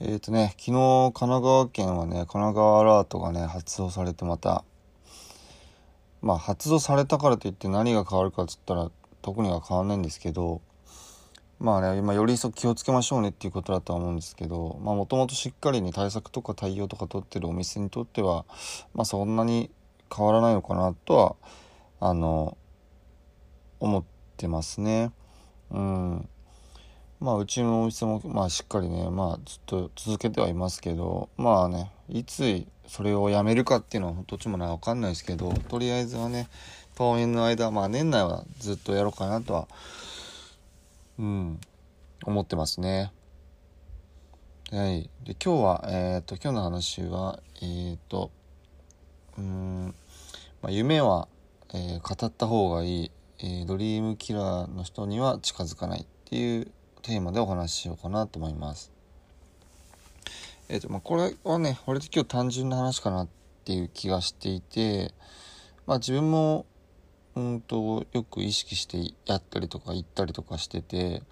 えっ、ー、とね、昨日、神奈川県はね、神奈川アラートがね、発動されてまた、まあ、発動されたからといって何が変わるかっつったら、特には変わんないんですけど、まあね、今、より一層気をつけましょうねっていうことだとは思うんですけど、まあ、もともとしっかりに対策とか対応とか取ってるお店にとっては、まあ、そんなに変わらないのかなとは、あの、思ってますね。うん。まあうちのお店もまあしっかりねまあずっと続けてはいますけどまあねいつそれをやめるかっていうのはどっちもね分かんないですけどとりあえずはね当面の間まあ年内はずっとやろうかなとはうん思ってますね。はい。で今日はえっ、と今日の話はえっ、とうん、まあ、夢は、えー語った方がいい、えドリームキラーの人には近づかないっていうテーマでお話ししようかなと思います。えっ、とまあこれはね割と今日単純な話かなっていう気がしていてまあ自分もうんとよく意識してやったりとか言ったりとかしてて、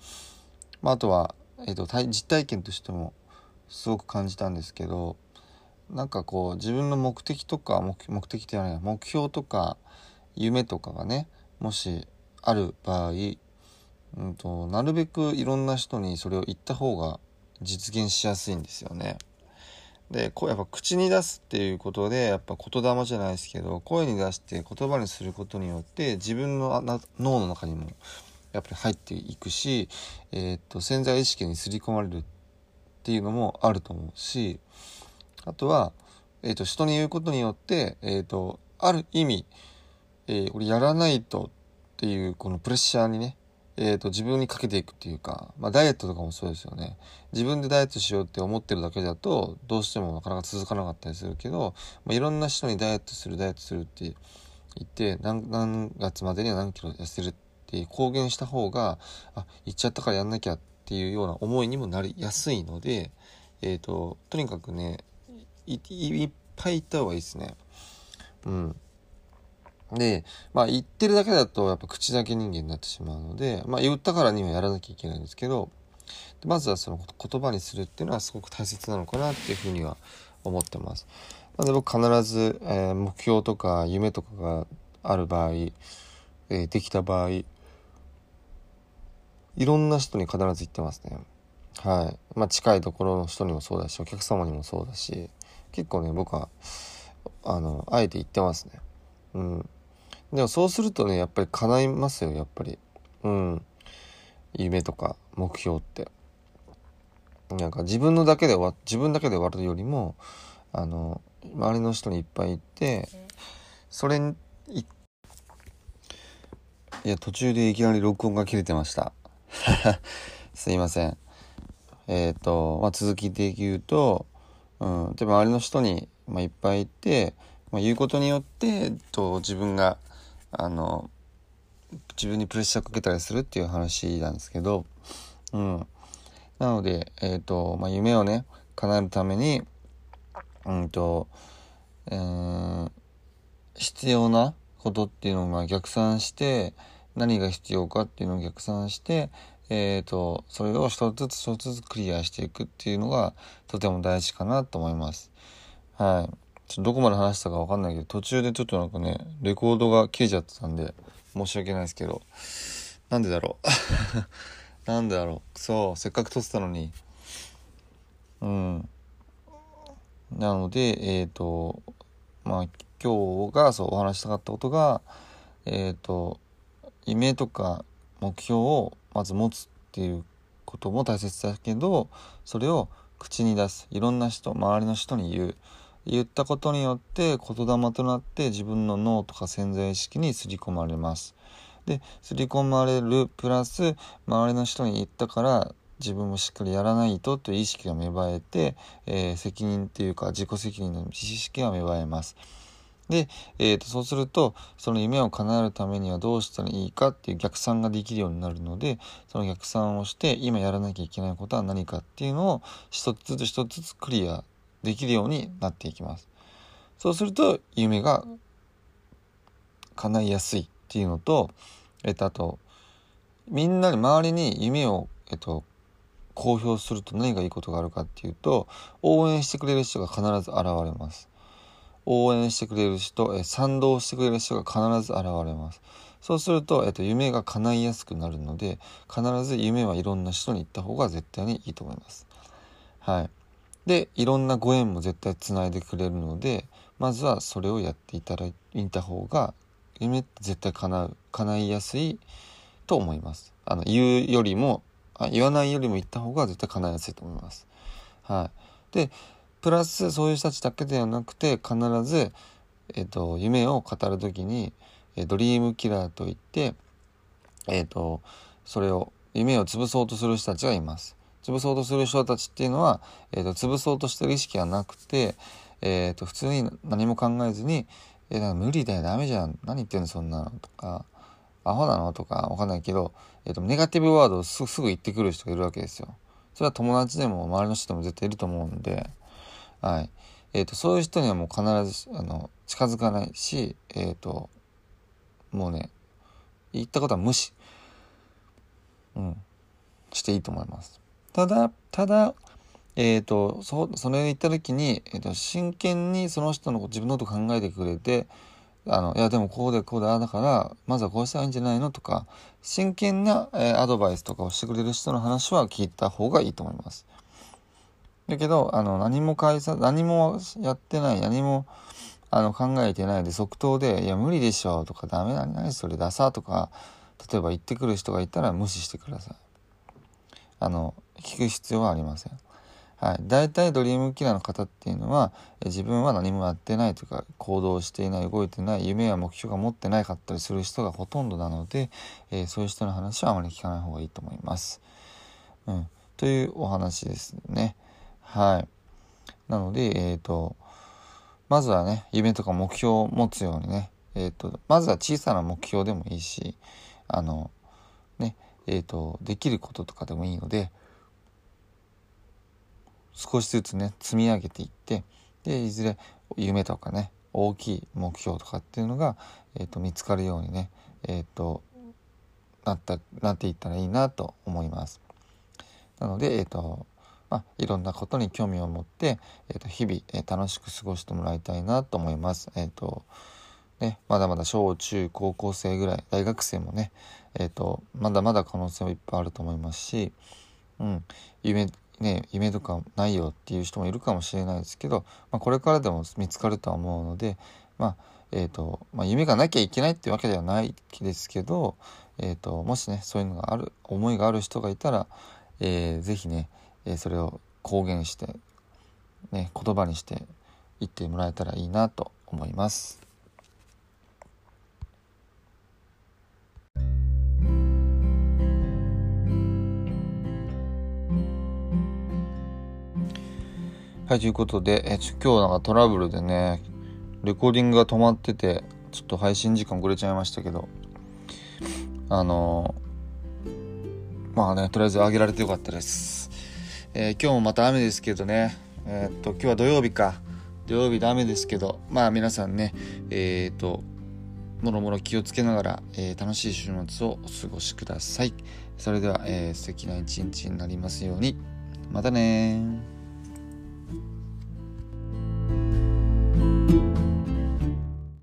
まあ、あとは、えー、と実体験としてもすごく感じたんですけどなんかこう自分の目的とか目目的ではない目標とか夢とかがねもしある場合うんと、なるべくいろんな人にそれを言った方が実現しやすいんですよね。でこうやっぱ口に出すっていうことでやっぱ言霊じゃないですけど声に出して言葉にすることによって自分の脳の中にもやっぱり入っていくし、えーっと潜在意識に刷り込まれるっていうのもあると思うしあとは、えーっと人に言うことによって、えーっとある意味、えー俺やらないとっていうこのプレッシャーにねえー、と自分にかけていくっていうか、まあ、ダイエットとかもそうですよね自分でダイエットしようって思ってるだけだとどうしてもなかなか続かなかったりするけど、まあ、いろんな人にダイエットするダイエットするって言って何月までには何キロ痩せるって公言した方があ行っちゃったからやんなきゃっていうような思いにもなりやすいので、えー、ととにかくねいいっぱい行った方がいいですね。うんで、まあ言ってるだけだとやっぱ口だけ人間になってしまうので、まあ言ったからにはやらなきゃいけないんですけど、まずはその言葉にするっていうのはすごく大切なのかなっていうふうには思ってます。なので僕必ず、えー目標とか夢とかがある場合、えーできた場合、いろんな人に必ず言ってますね。はい。まあ近いところの人にもそうだし、お客様にもそうだし、結構ね、僕は、あの、あえて言ってますね。うん。でもそうするとねやっぱり叶いますよやっぱり。うん。夢とか目標って。なんか自分のだけで終わ自分だけで終わるよりもあの周りの人にいっぱい言ってそれにいや途中でいきなり録音が切れてました。すいません。えっ、と、まあ、続きで言うと、うん、で周りの人に、まあ、いっぱい言って、まあ、言うことによって、と、自分があの自分にプレッシャーかけたりするっていう話なんですけど、うん、なので、えっとまあ、夢をね叶えるために、うんとえー必要なことっていうのをまあ逆算して何が必要かっていうのを逆算して、えー、とそれを一つずつ一つずつクリアしていくっていうのがとても大事かなと思います。はいちょっとどこまで話したかわかんないけど、途中でちょっとなんかね、レコードが切れちゃってたんで、申し訳ないですけど、なんでだろう。なんでだろう。そう、せっかく撮ってたのに。うん。なので、えっ、と、まあ、今日がそうお話ししたかったことが、えっ、と、夢とか目標をまず持つっていうことも大切だけど、それを口に出す。いろんな人、周りの人に言う。言ったことによって言霊となって自分の脳とか潜在意識に刷り込まれます。で刷り込まれるプラス周りの人に言ったから自分もしっかりやらないとという意識が芽生えて、えー、責任っていうか自己責任の知識が芽生えます。で、えー、とそうするとその夢を叶えるためにはどうしたらいいかっていう逆算ができるようになるのでその逆算をして今やらなきゃいけないことは何かっていうのを一つずつ一つずつクリアできるようになっていきます。そうすると夢が叶いやすいっていうのと、えっと、あとみんなに周りに夢を、えっと、公表すると何がいいことがあるかっていうと応援してくれる人が必ず現れます。応援してくれる人、え賛同してくれる人が必ず現れます。そうすると、えっと、夢が叶いやすくなるので、必ず夢はいろんな人に行った方が絶対にいいと思います。はい。で、いろんなご縁も絶対つないでくれるので、まずはそれをやっていただいた方が、夢って絶対叶う、叶いやすいと思います。あの、言うよりも、あ言わないよりも言った方が絶対叶いやすいと思います。はい。で、プラスそういう人たちだけではなくて必ず、えーと、夢を語る時に、ドリームキラーといって、えーと、それを夢を潰そうとする人たちがいます。潰そうとする人たちっていうのは、えーと、潰そうとしてる意識はなくて、えー、と普通に何も考えずに「えー、無理だよダメじゃん何言ってんのそんなの」とか「アホなの?」とかわかんないけど、えー、とネガティブワードをすぐ言ってくる人がいるわけですよ。それは友達でも周りの人でも絶対いると思うんで。はい。えっ、ー、と、そういう人にはもう必ず、あの、近づかないし、えっ、ー、と、もうね、言ったことは無視、うん、していいと思います。ただ、ただ、えっ、ー、と、そ、それ言った時に、えっ、と、真剣にその人の自分のこと考えてくれて、あの、いや、でもこうでこうでああだから、まずはこうしたらいいんじゃないの？とか、真剣な、えアドバイスとかをしてくれる人の話は聞いた方がいいと思います。だけど、あの、何も返さ、何もやってない、何も、あの、考えてないで即答で、いや、無理でしょとか、ダメだ、何それダサとか、例えば言ってくる人がいたら無視してください。あの、聞く必要はありません。はい。大体ドリームキラーの方っていうのは、自分は何もやってないとか、行動していない、動いてない、夢や目標が持ってなかったりする人がほとんどなので、えー、そういう人の話はあまり聞かない方がいいと思います。うん。というお話ですね。はい。なので、え、ー、と、まずはね、夢とか目標を持つようにね、え、ー、と、まずは小さな目標でもいいし、あの、ね、えっ、ー、と、できることとかでもいいので、少しずつね、積み上げていって、で、いずれ夢とかね、大きい目標とかっていうのが、えっ、と、見つかるようにね、えっ、と、なった、なっていったらいいなと思います。なので、えっ、と、まあ、いろんなことに興味を持って、えー、と日々、えー、楽しく過ごしてもらいたいなと思います。え、ー、とね、まだまだ小中高校生ぐらい大学生もね、えーと、まだまだ可能性はいっぱいあると思いますし、うん、夢ね夢とかないよっていう人もいるかもしれないですけど、まあ、これからでも見つかるとは思うので、まあえーとまあ、夢がなきゃいけないってわけではないですけど、えーと、もしねそういうのがある思いがある人がいたら、えー、ねえそれを公言して、ね、言葉にして言ってもらえたらいいなと思います。はい、ということで、え今日なんかトラブルでね、レコーディングが止まってて、ちょっと配信時間遅れちゃいましたけど、あのー、まあね、とりあえず上げられてよかったです。えー、今日もまた雨ですけどね、えー、っと、今日は土曜日か。土曜日で雨ですけど、まあ皆さんね、え、っと、もろもろ気をつけながら、え、楽しい週末をお過ごしください。それでは、えー、素敵な一日になりますように。またね